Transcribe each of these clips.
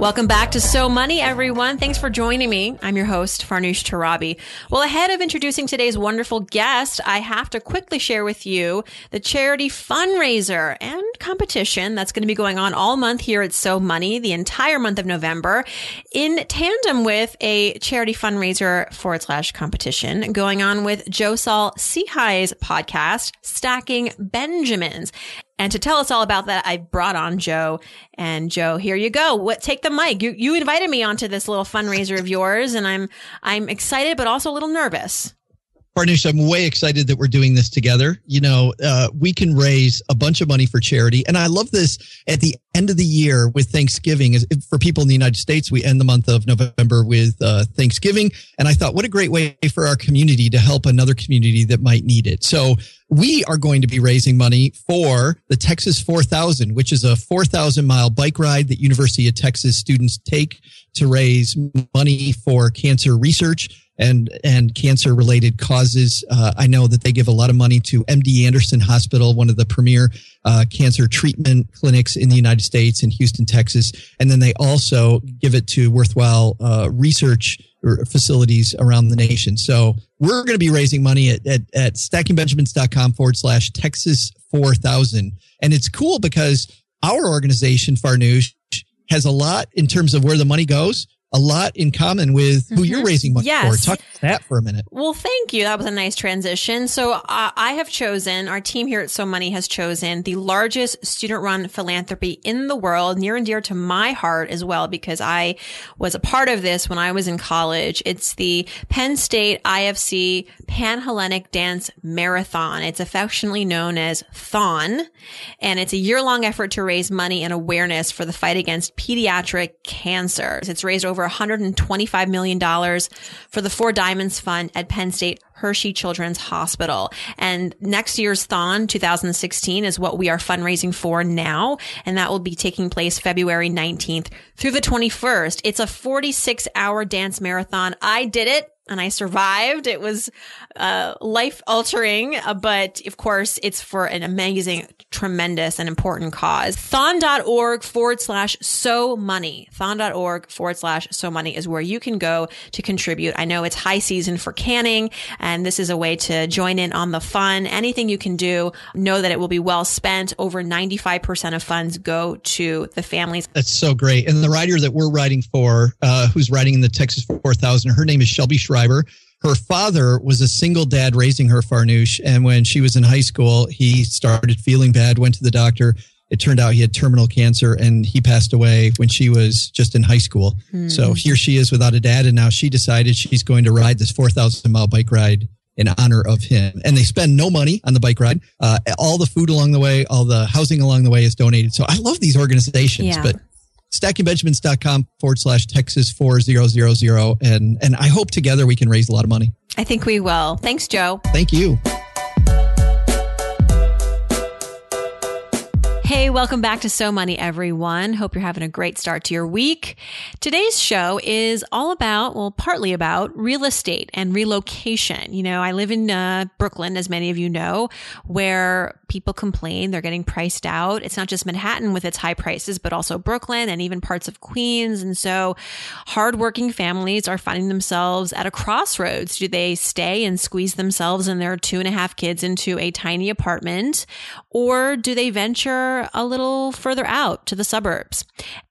Welcome back to So Money, everyone. Thanks for joining me. I'm your host, Farnoosh Torabi. Well, ahead of introducing today's wonderful guest, I have to quickly share with you the charity fundraiser and competition that's going to be going on all month here at So Money, the entire month of November, in tandem with a charity fundraiser forward slash competition going on with Joe Saul-Sehy's podcast, Stacking Benjamins. And to tell us all about that, I brought on Joe. And Joe, here you go. What take the mic. You you invited me onto this little fundraiser of yours, and I'm I'm excited but also a little nervous. Farnoosh, I'm way excited that we're doing this together. You know, uh, we can raise a bunch of money for charity. And I love this at the end of the year with Thanksgiving. For people in the United States, we end the month of November with uh, Thanksgiving. And I thought, what a great way for our community to help another community that might need it. So we are going to be raising money for the Texas 4000, which is a 4,000 mile bike ride that University of Texas students take to raise money for cancer research and and cancer related causes. Uh, I know that they give a lot of money to MD Anderson Hospital, one of the premier uh, cancer treatment clinics in the United States in Houston, Texas, and then they also give it to worthwhile uh, research facilities around the nation. So we're going to be raising money at, at, at stackingbenjamins.com forward slash Texas 4000. And it's cool because our organization, Farnoosh, has a lot in terms of where the money goes a lot in common with who mm-hmm. you're raising money yes. for. Talk about that for a minute. Well, thank you. That was a nice transition. So uh, I have chosen, our team here at So Money has chosen the largest student run philanthropy in the world, near and dear to my heart as well, because I was a part of this when I was in college. It's the Penn State IFC Panhellenic Dance Marathon. It's affectionately known as THON, and it's a year long effort to raise money and awareness for the fight against pediatric cancer. It's raised over over $125 million for the Four Diamonds Fund at Penn State Hershey Children's Hospital. And next year's Thon 2016 is what we are fundraising for now. And that will be taking place February 19th through the 21st. It's a 46 hour dance marathon. I did it and I survived. It was uh, life altering, uh, but of course, it's for an amazing, tremendous, and important cause. Thon.org forward slash so money. Thon.org forward slash so money is where you can go to contribute. I know it's high season for canning, and this is a way to join in on the fun. Anything you can do, know that it will be well spent. Over 95% of funds go to the families. That's so great. And the rider that we're riding for, uh, who's riding in the Texas 4000, her name is Shelby Schreiber driver. Her father was a single dad raising her, Farnoosh. And when she was in high school, he started feeling bad, went to the doctor. It turned out he had terminal cancer and he passed away when she was just in high school. Mm. So here she is without a dad. And now she decided she's going to ride this 4,000 mile bike ride in honor of him. And they spend no money on the bike ride. Uh, all the food along the way, all the housing along the way is donated. So I love these organizations, yeah. but stackingbenjamins.com forward slash Texas 4000. And, and I hope together we can raise a lot of money. I think we will. Thanks, Joe. Thank you. Hey, welcome back to So Money, everyone. Hope you're having a great start to your week. Today's show is all about, well, partly about real estate and relocation. You know, I live in uh, Brooklyn, as many of you know, where people complain they're getting priced out. It's not just Manhattan with its high prices, but also Brooklyn and even parts of Queens. And so hardworking families are finding themselves at a crossroads. Do they stay and squeeze themselves and their two and a half kids into a tiny apartment? Or do they venture a little further out to the suburbs?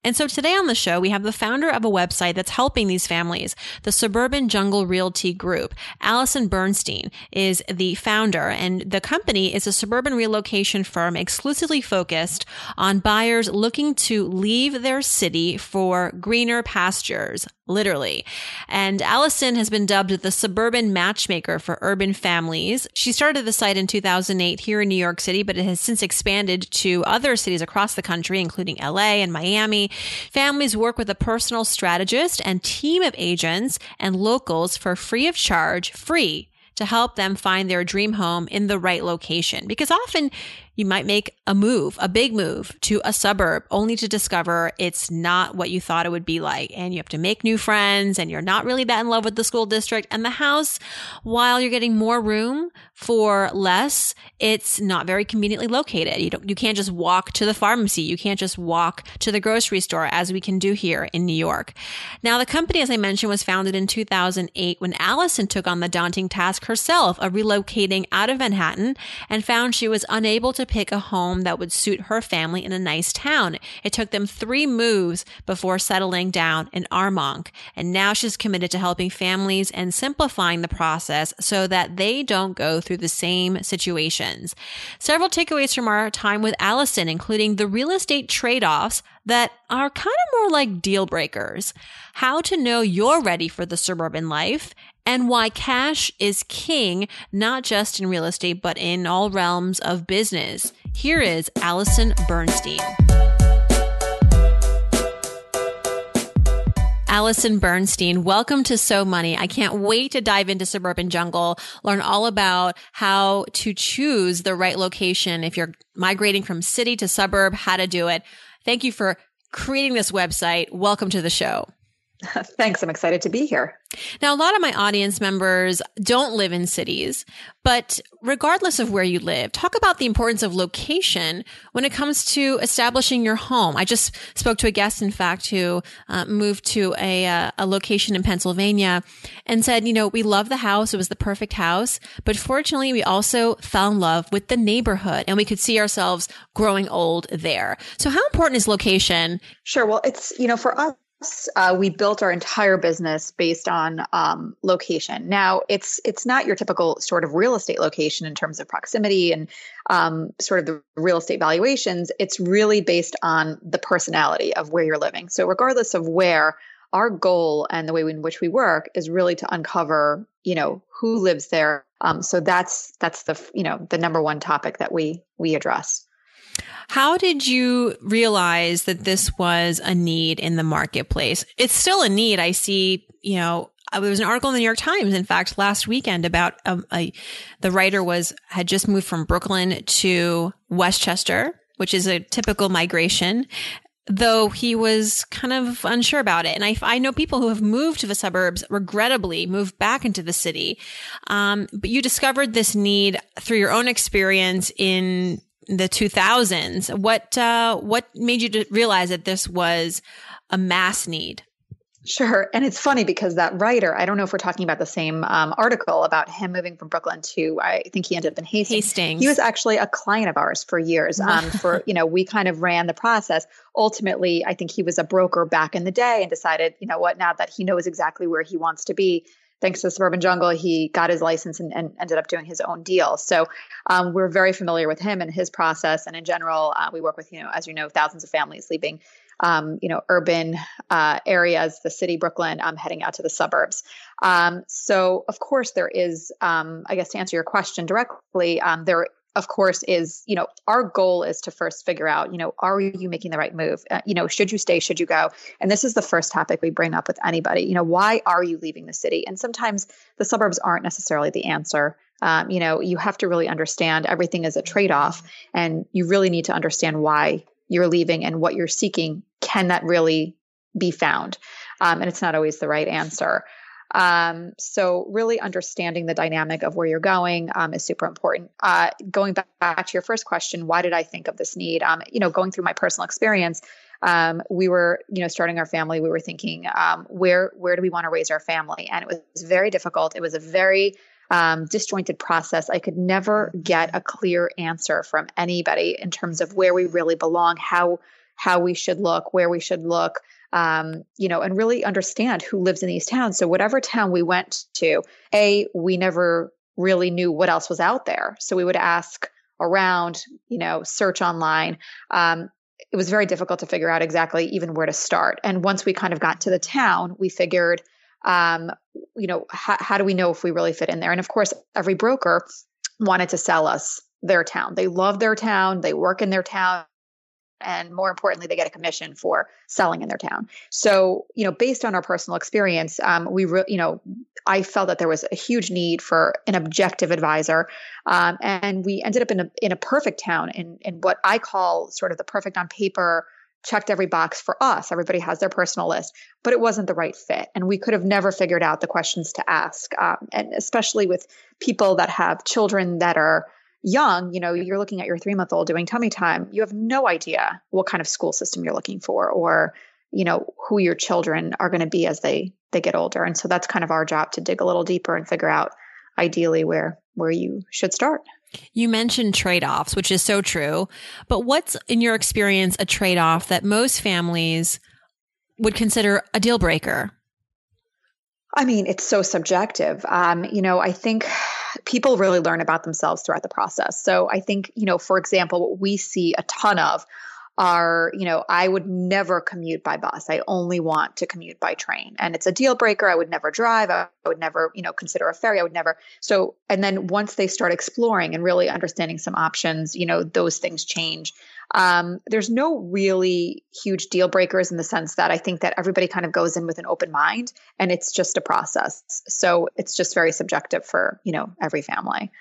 And so today on the show, we have the founder of a website that's helping these families, the Suburban Jungle Realty Group. Allison Bernstein is the founder, and the company is a suburban relocation firm exclusively focused on buyers looking to leave their city for greener pastures, literally. And Allison has been dubbed the suburban matchmaker for urban families. She started the site in 2008 here in New York City, but it has since expanded to other other cities across the country, including LA and Miami. Families work with a personal strategist and team of agents and locals for free of charge, free to help them find their dream home in the right location. Because often you might make a move, a big move to a suburb only to discover it's not what you thought it would be like. And you have to make new friends and you're not really that in love with the school district and the house. While you're getting more room for less, it's not very conveniently located. You don't, you can't just walk to the pharmacy. You can't just walk to the grocery store as we can do here in New York. Now, the company, as I mentioned, was founded in 2008 when Allison took on the daunting task herself of relocating out of Manhattan and found she was unable to pick a home that would suit her family in a nice town. It took them three moves before settling down in Armonk. And now she's committed to helping families and simplifying the process so that they don't go through the same situations. Several takeaways from our time with Allison, including the real estate trade-offs that are kind of more like deal breakers. How to know you're ready for the suburban life and why cash is king, not just in real estate, but in all realms of business. Here is Allison Bernstein. Allison Bernstein, welcome to So Money. I can't wait to dive into suburban jungle, learn all about how to choose the right location if you're migrating from city to suburb, how to do it. Thank you for creating this website. Welcome to the show. Thanks. I'm excited to be here. Now, a lot of my audience members don't live in cities, but regardless of where you live, talk about the importance of location when it comes to establishing your home. I just spoke to a guest, in fact, who uh, moved to a, uh, a location in Pennsylvania and said, you know, we love the house. It was the perfect house, but fortunately, we also fell in love with the neighborhood and we could see ourselves growing old there. So how important is location? Sure. Well, it's, you know, for us, uh, we built our entire business based on um, location. Now, it's it's not your typical sort of real estate location in terms of proximity and um, sort of the real estate valuations. It's really based on the personality of where you're living. So, regardless of where, our goal and the way in which we work is really to uncover, you know, who lives there. Um, so that's that's the you know the number one topic that we we address. How did you realize that this was a need in the marketplace? It's still a need. I see, you know, there was an article in the New York Times, in fact, last weekend about um, a, the writer was had just moved from Brooklyn to Westchester, which is a typical migration. Though he was kind of unsure about it, and I, I know people who have moved to the suburbs, regrettably moved back into the city. Um, but you discovered this need through your own experience in the 2000s. What uh, what made you realize that this was a mass need? Sure. And it's funny because that writer, I don't know if we're talking about the same um, article about him moving from Brooklyn to, I think he ended up in Hastings. Hastings. He was actually a client of ours for years. Um, for, you know, we kind of ran the process. Ultimately, I think he was a broker back in the day and decided, you know what, now that he knows exactly where he wants to be, thanks to the Suburban Jungle, he got his license and, and ended up doing his own deal. So um, we're very familiar with him and his process. And in general, uh, we work with, you know, as you know, thousands of families leaving, um, you know, urban uh, areas, the city, Brooklyn, um, heading out to the suburbs. Um, so of course there is, um, I guess to answer your question directly, um, there of course is you know our goal is to first figure out you know are you making the right move? Uh, you know should you stay should you go? And this is the first topic we bring up with anybody. You know why are you leaving the city? And sometimes the suburbs aren't necessarily the answer. Um, you know you have to really understand everything is a trade-off and you really need to understand why you're leaving and what you're seeking can that really be found? Um, and it's not always the right answer um, so really understanding the dynamic of where you're going um, is super important. Uh, going back, to your first question, why did I think of this need? Um, you know, going through my personal experience, um, we were, you know, starting our family. We were thinking, um, where where do we want to raise our family? And it was very difficult. It was a very um, disjointed process. I could never get a clear answer from anybody in terms of where we really belong, how how we should look, where we should look um, you know, and really understand who lives in these towns. So whatever town we went to, a we never really knew what else was out there. So we would ask around, you know, search online. Um, it was very difficult to figure out exactly even where to start. And once we kind of got to the town, we figured, um, you know, how, how do we know if we really fit in there? And of course, every broker wanted to sell us their town. They love their town. They work in their town and more importantly they get a commission for selling in their town. So you know based on our personal experience um, we re- you know i felt that there was a huge need for an objective advisor um, and we ended up in a, in a perfect town in, in what i call sort of the perfect on paper checked every box for us. Everybody has their personal list but it wasn't the right fit and we could have never figured out the questions to ask um, and especially with people that have children that are young, you know, you're looking at your three month old doing tummy time, you have no idea what kind of school system you're looking for or, you know, who your children are going to be as they they get older. And so that's kind of our job to dig a little deeper and figure out ideally where where you should start. You mentioned trade offs, which is so true. But what's in your experience a trade off that most families would consider a deal breaker? I mean, it's so subjective. Um, you know, I think people really learn about themselves throughout the process. So I think, you know, for example, what we see a ton of are, you know, I would never commute by bus. I only want to commute by train. And it's a deal breaker. I would never drive. I would never, you know, consider a ferry. I would never. So, and then once they start exploring and really understanding some options, you know, those things change. Um, there's no really huge deal breakers in the sense that I think that everybody kind of goes in with an open mind and it's just a process. So it's just very subjective for, you know, every family.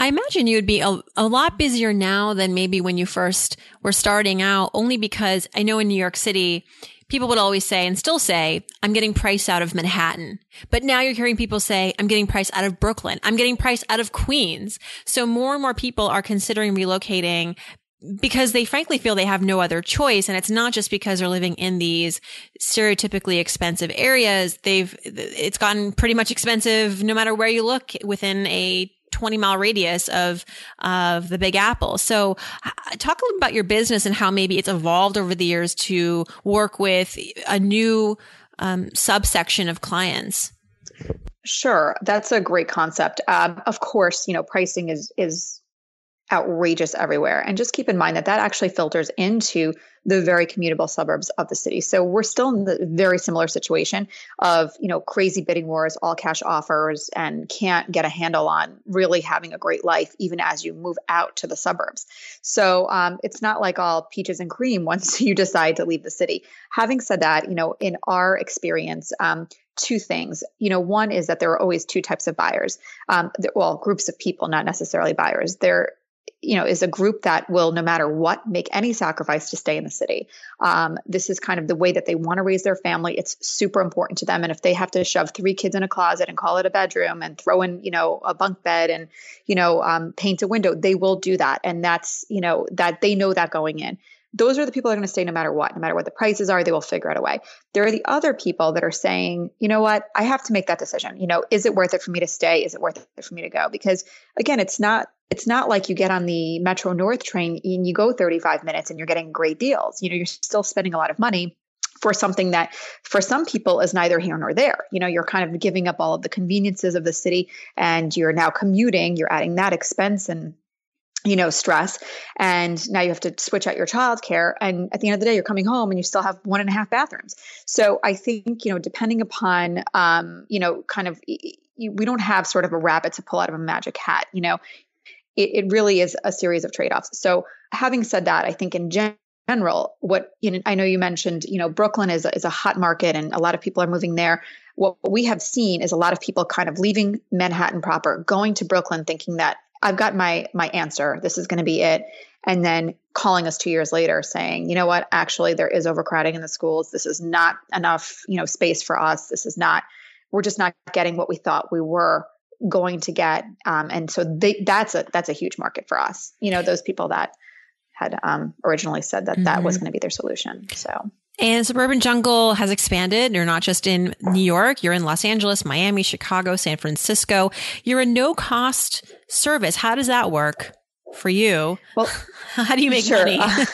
I imagine you would be a, a lot busier now than maybe when you first were starting out, only because I know in New York City, people would always say and still say, I'm getting price out of Manhattan. But now you're hearing people say, I'm getting price out of Brooklyn. I'm getting price out of Queens. So more and more people are considering relocating because they frankly feel they have no other choice. And it's not just because they're living in these stereotypically expensive areas. They've, it's gotten pretty much expensive no matter where you look within a 20 mile radius of of the big apple so talk a little about your business and how maybe it's evolved over the years to work with a new um, subsection of clients sure that's a great concept um, of course you know pricing is is outrageous everywhere. And just keep in mind that that actually filters into the very commutable suburbs of the city. So we're still in the very similar situation of, you know, crazy bidding wars, all cash offers, and can't get a handle on really having a great life even as you move out to the suburbs. So um, it's not like all peaches and cream once you decide to leave the city. Having said that, you know, in our experience, um, two things. You know, one is that there are always two types of buyers. Um, well, groups of people, not necessarily buyers. There you know is a group that will no matter what make any sacrifice to stay in the city um, this is kind of the way that they want to raise their family it's super important to them and if they have to shove three kids in a closet and call it a bedroom and throw in you know a bunk bed and you know um, paint a window they will do that and that's you know that they know that going in those are the people that are going to stay no matter what, no matter what the prices are, they will figure out a way. There are the other people that are saying, you know what, I have to make that decision. You know, is it worth it for me to stay? Is it worth it for me to go? Because again, it's not it's not like you get on the Metro North train and you go 35 minutes and you're getting great deals. You know, you're still spending a lot of money for something that for some people is neither here nor there. You know, you're kind of giving up all of the conveniences of the city and you're now commuting, you're adding that expense and you know stress and now you have to switch out your childcare and at the end of the day you're coming home and you still have one and a half bathrooms so i think you know depending upon um, you know kind of we don't have sort of a rabbit to pull out of a magic hat you know it, it really is a series of trade-offs so having said that i think in general what you know i know you mentioned you know brooklyn is a, is a hot market and a lot of people are moving there what we have seen is a lot of people kind of leaving manhattan proper going to brooklyn thinking that I've got my my answer. This is going to be it. And then calling us two years later saying, you know what, actually there is overcrowding in the schools. This is not enough, you know, space for us. This is not, we're just not getting what we thought we were going to get. Um, and so they, that's a that's a huge market for us. You know, those people that had um, originally said that mm-hmm. that was mm-hmm. going to be their solution. So and Suburban Jungle has expanded. You're not just in New York, you're in Los Angeles, Miami, Chicago, San Francisco. You're a no cost service. How does that work? For you, well, how do you make sure. money? uh,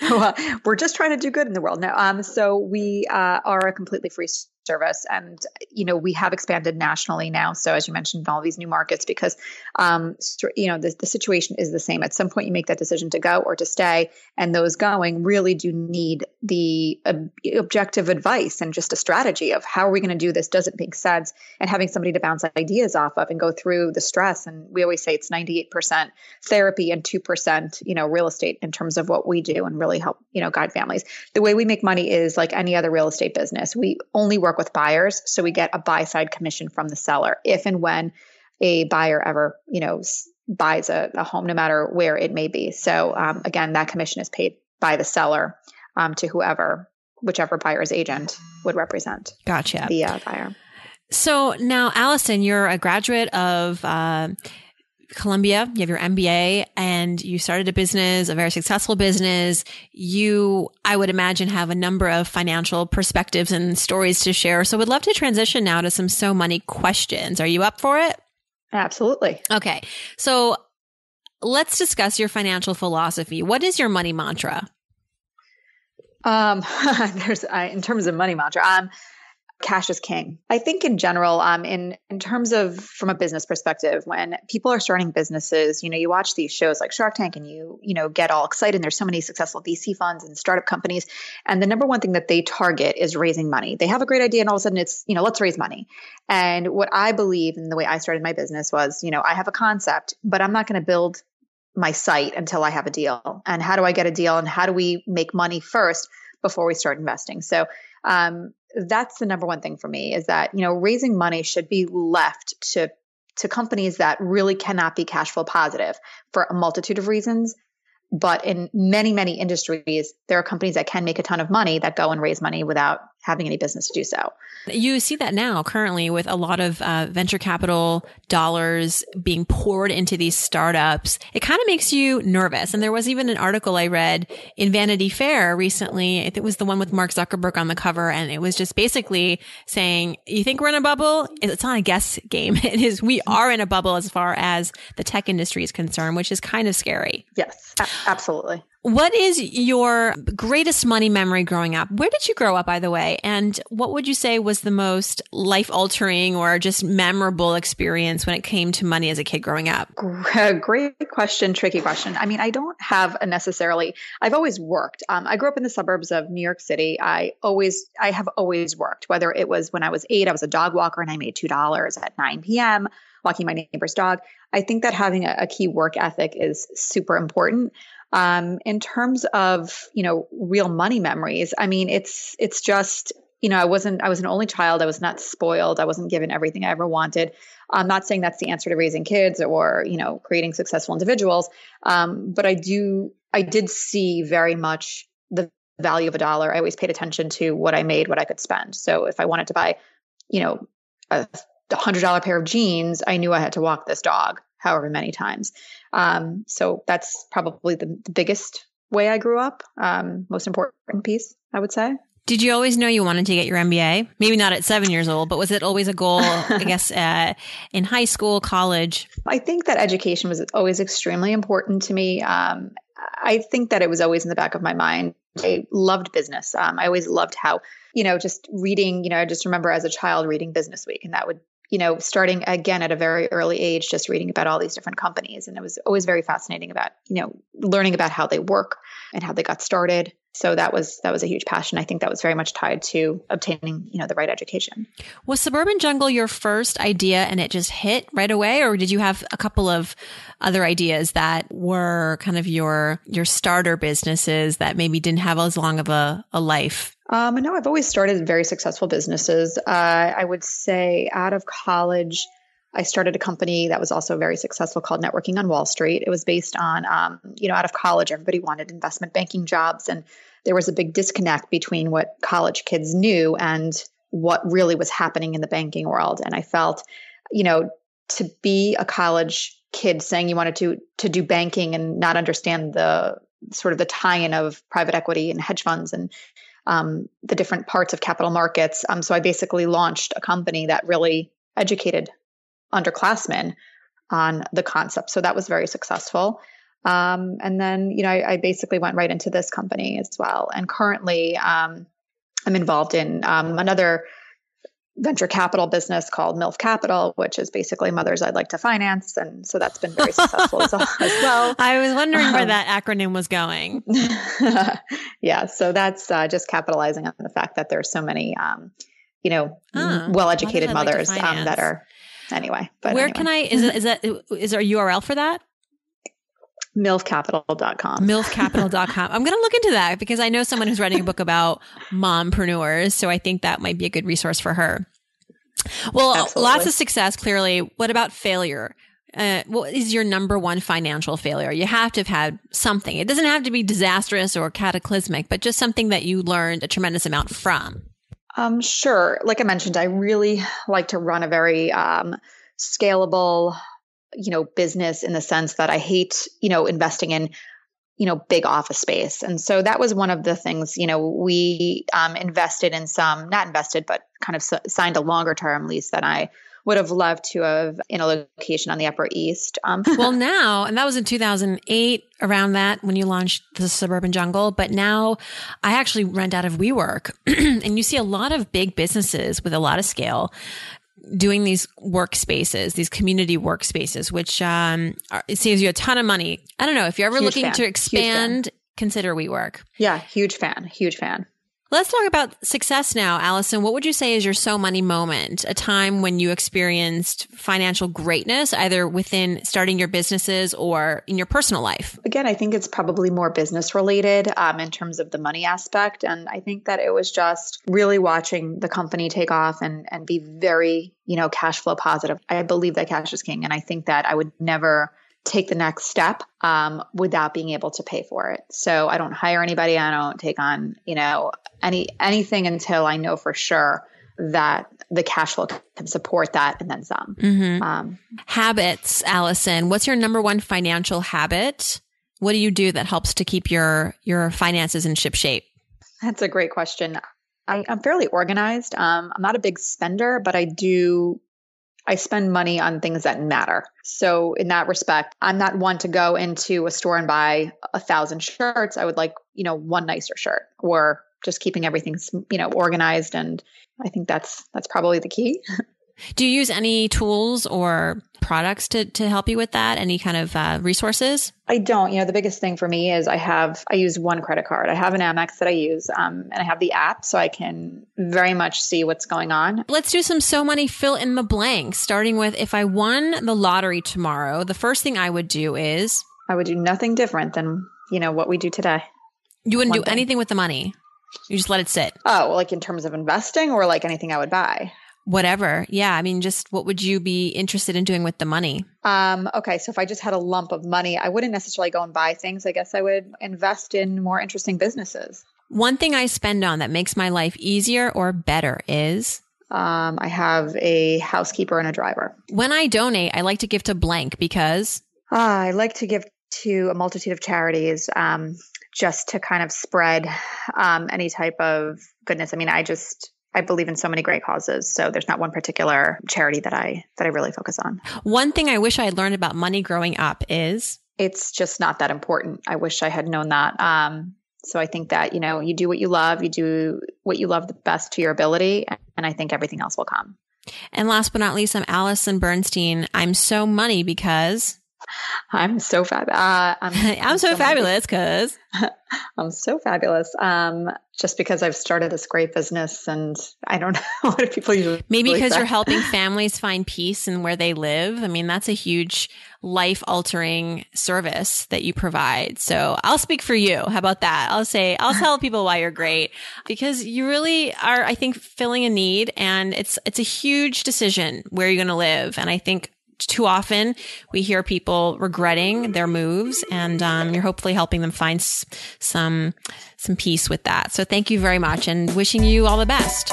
well, we're just trying to do good in the world now. Um, so we uh, are a completely free service. And, you know, we have expanded nationally now. So as you mentioned, in all these new markets, because, um, you know, the, the situation is the same. At some point, you make that decision to go or to stay. And those going really do need the ob- objective advice and just a strategy of how are we going to do this? Does it make sense? And having somebody to bounce ideas off of and go through the stress. And we always say it's 98% therapy and 2%, you know, real estate in terms of what we do and really help, you know, guide families. The way we make money is like any other real estate business. We only work with buyers. So we get a buy side commission from the seller if and when a buyer ever, you know, buys a, a home, no matter where it may be. So um, again, that commission is paid by the seller um, to whoever, whichever buyer's agent would represent. Gotcha. The uh, buyer. So now, Allison, you're a graduate of uh, Columbia. You have your MBA and you started a business, a very successful business. You, I would imagine, have a number of financial perspectives and stories to share. So, would love to transition now to some so money questions. Are you up for it? Absolutely. Okay. So, let's discuss your financial philosophy. What is your money mantra? Um, there's uh, in terms of money mantra. Um, cash is king. I think in general, um, in in terms of from a business perspective, when people are starting businesses, you know, you watch these shows like Shark Tank, and you you know get all excited. And there's so many successful VC funds and startup companies, and the number one thing that they target is raising money. They have a great idea, and all of a sudden it's you know let's raise money. And what I believe, in the way I started my business was, you know, I have a concept, but I'm not going to build my site until I have a deal. And how do I get a deal? And how do we make money first before we start investing? So um, that's the number one thing for me is that you know raising money should be left to to companies that really cannot be cash flow positive for a multitude of reasons. But in many many industries there are companies that can make a ton of money that go and raise money without having any business to do so. You see that now currently with a lot of uh, venture capital dollars being poured into these startups. It kind of makes you nervous. And there was even an article I read in Vanity Fair recently. it was the one with Mark Zuckerberg on the cover. And it was just basically saying, you think we're in a bubble? It's not a guess game. It is, we are in a bubble as far as the tech industry is concerned, which is kind of scary. Yes, absolutely. What is your greatest money memory growing up? Where did you grow up, by the way? And what would you say was the most life altering or just memorable experience when it came to money as a kid growing up? Great question, tricky question. I mean, I don't have a necessarily, I've always worked. Um, I grew up in the suburbs of New York City. I always, I have always worked, whether it was when I was eight, I was a dog walker and I made $2 at 9 p.m. walking my neighbor's dog. I think that having a, a key work ethic is super important. Um, in terms of you know real money memories, I mean it's it's just you know I wasn't I was an only child. I was not spoiled. I wasn't given everything I ever wanted. I'm not saying that's the answer to raising kids or you know creating successful individuals, um, but I do I did see very much the value of a dollar. I always paid attention to what I made, what I could spend. So if I wanted to buy, you know, a hundred dollar pair of jeans, I knew I had to walk this dog however many times. Um, so that's probably the, the, biggest way I grew up, um, most important piece, I would say. Did you always know you wanted to get your MBA? Maybe not at seven years old, but was it always a goal, I guess, uh, in high school, college? I think that education was always extremely important to me. Um, I think that it was always in the back of my mind. I loved business. Um, I always loved how, you know, just reading, you know, I just remember as a child reading Business Week, and that would you know, starting again at a very early age, just reading about all these different companies. And it was always very fascinating about, you know, learning about how they work and how they got started. So that was that was a huge passion. I think that was very much tied to obtaining, you know, the right education. Was Suburban Jungle your first idea and it just hit right away or did you have a couple of other ideas that were kind of your your starter businesses that maybe didn't have as long of a, a life? Um, no, I've always started very successful businesses. Uh, I would say out of college, I started a company that was also very successful called Networking on Wall Street. It was based on, um, you know, out of college, everybody wanted investment banking jobs, and there was a big disconnect between what college kids knew and what really was happening in the banking world. And I felt, you know, to be a college kid saying you wanted to to do banking and not understand the sort of the tie-in of private equity and hedge funds and um, the different parts of capital markets. Um, so I basically launched a company that really educated underclassmen on the concept. So that was very successful. Um, and then, you know, I, I, basically went right into this company as well. And currently, um, I'm involved in um, another venture capital business called MILF Capital, which is basically mothers I'd like to finance. And so that's been very successful as, well. I was wondering where um, that acronym was going. yeah. So that's uh, just capitalizing on the fact that there's so many, um, you know, oh, well educated mothers like um, that are, anyway. But where anyway. can I, is, it, is that, is there a URL for that? milfcapital.com. milfcapital.com. I'm going to look into that because I know someone who's writing a book about mompreneurs. So I think that might be a good resource for her. Well, Absolutely. lots of success, clearly. What about failure? Uh, what is your number one financial failure? You have to have had something. It doesn't have to be disastrous or cataclysmic, but just something that you learned a tremendous amount from. Um, sure. Like I mentioned, I really like to run a very um, scalable, you know, business in the sense that I hate, you know, investing in, you know, big office space. And so that was one of the things, you know, we um, invested in some, not invested, but kind of s- signed a longer term lease than I would have loved to have in a location on the Upper East. Um, well, now, and that was in 2008, around that when you launched the Suburban Jungle. But now I actually rent out of WeWork, and you see a lot of big businesses with a lot of scale doing these workspaces, these community workspaces, which um, are, it saves you a ton of money. I don't know if you're ever huge looking fan. to expand, consider WeWork. Yeah, huge fan, huge fan. Let's talk about success now, Allison. What would you say is your so money moment? A time when you experienced financial greatness, either within starting your businesses or in your personal life? Again, I think it's probably more business related um, in terms of the money aspect. And I think that it was just really watching the company take off and, and be very, you know, cash flow positive. I believe that cash is king. And I think that I would never take the next step um, without being able to pay for it. So I don't hire anybody. I don't take on, you know, any anything until I know for sure that the cash flow can support that and then some. Mm-hmm. Um, Habits, Allison. What's your number one financial habit? What do you do that helps to keep your your finances in ship shape? That's a great question. I, am fairly organized. Um, I'm not a big spender, but I do I spend money on things that matter. So in that respect, I'm not one to go into a store and buy a thousand shirts. I would like, you know, one nicer shirt or just keeping everything, you know, organized. And I think that's, that's probably the key. Do you use any tools or products to, to help you with that? Any kind of uh, resources? I don't. You know, the biggest thing for me is I have, I use one credit card. I have an Amex that I use um, and I have the app so I can very much see what's going on. Let's do some so money fill in the blanks, starting with if I won the lottery tomorrow, the first thing I would do is. I would do nothing different than, you know, what we do today. You wouldn't one do thing. anything with the money. You just let it sit. Oh, like in terms of investing or like anything I would buy? Whatever. Yeah. I mean, just what would you be interested in doing with the money? Um, okay. So if I just had a lump of money, I wouldn't necessarily go and buy things. I guess I would invest in more interesting businesses. One thing I spend on that makes my life easier or better is um, I have a housekeeper and a driver. When I donate, I like to give to blank because uh, I like to give to a multitude of charities um, just to kind of spread um, any type of goodness. I mean, I just I believe in so many great causes. So there's not one particular charity that I that I really focus on. One thing I wish I had learned about money growing up is it's just not that important. I wish I had known that. Um, so I think that you know you do what you love, you do what you love the best to your ability, and I think everything else will come. And last but not least, I'm Allison Bernstein. I'm so money because I'm so fab. Uh, I'm, I'm, so, so fabulous because I'm so fabulous. Um, just because I've started this great business, and I don't know what do people usually. Maybe because you're helping families find peace in where they live. I mean, that's a huge life altering service that you provide. So I'll speak for you. How about that? I'll say I'll tell people why you're great because you really are. I think filling a need, and it's it's a huge decision where you're going to live, and I think too often we hear people regretting their moves and um, you're hopefully helping them find some some peace with that. So thank you very much and wishing you all the best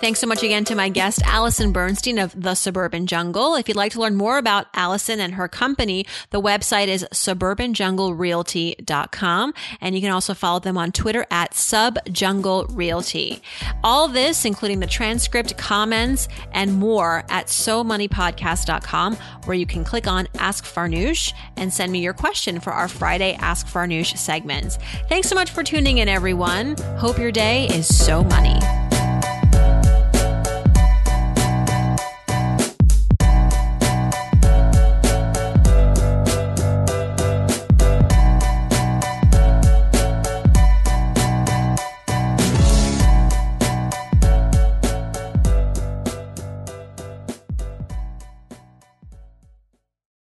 Thanks so much again to my guest, Allison Bernstein of The Suburban Jungle. If you'd like to learn more about Allison and her company, the website is suburbanjunglerealty.com. And you can also follow them on Twitter at subjunglerealty. All this, including the transcript, comments, and more at somoneypodcast.com, where you can click on Ask Farnoosh and send me your question for our Friday Ask Farnoosh segments. Thanks so much for tuning in, everyone. Hope your day is so money.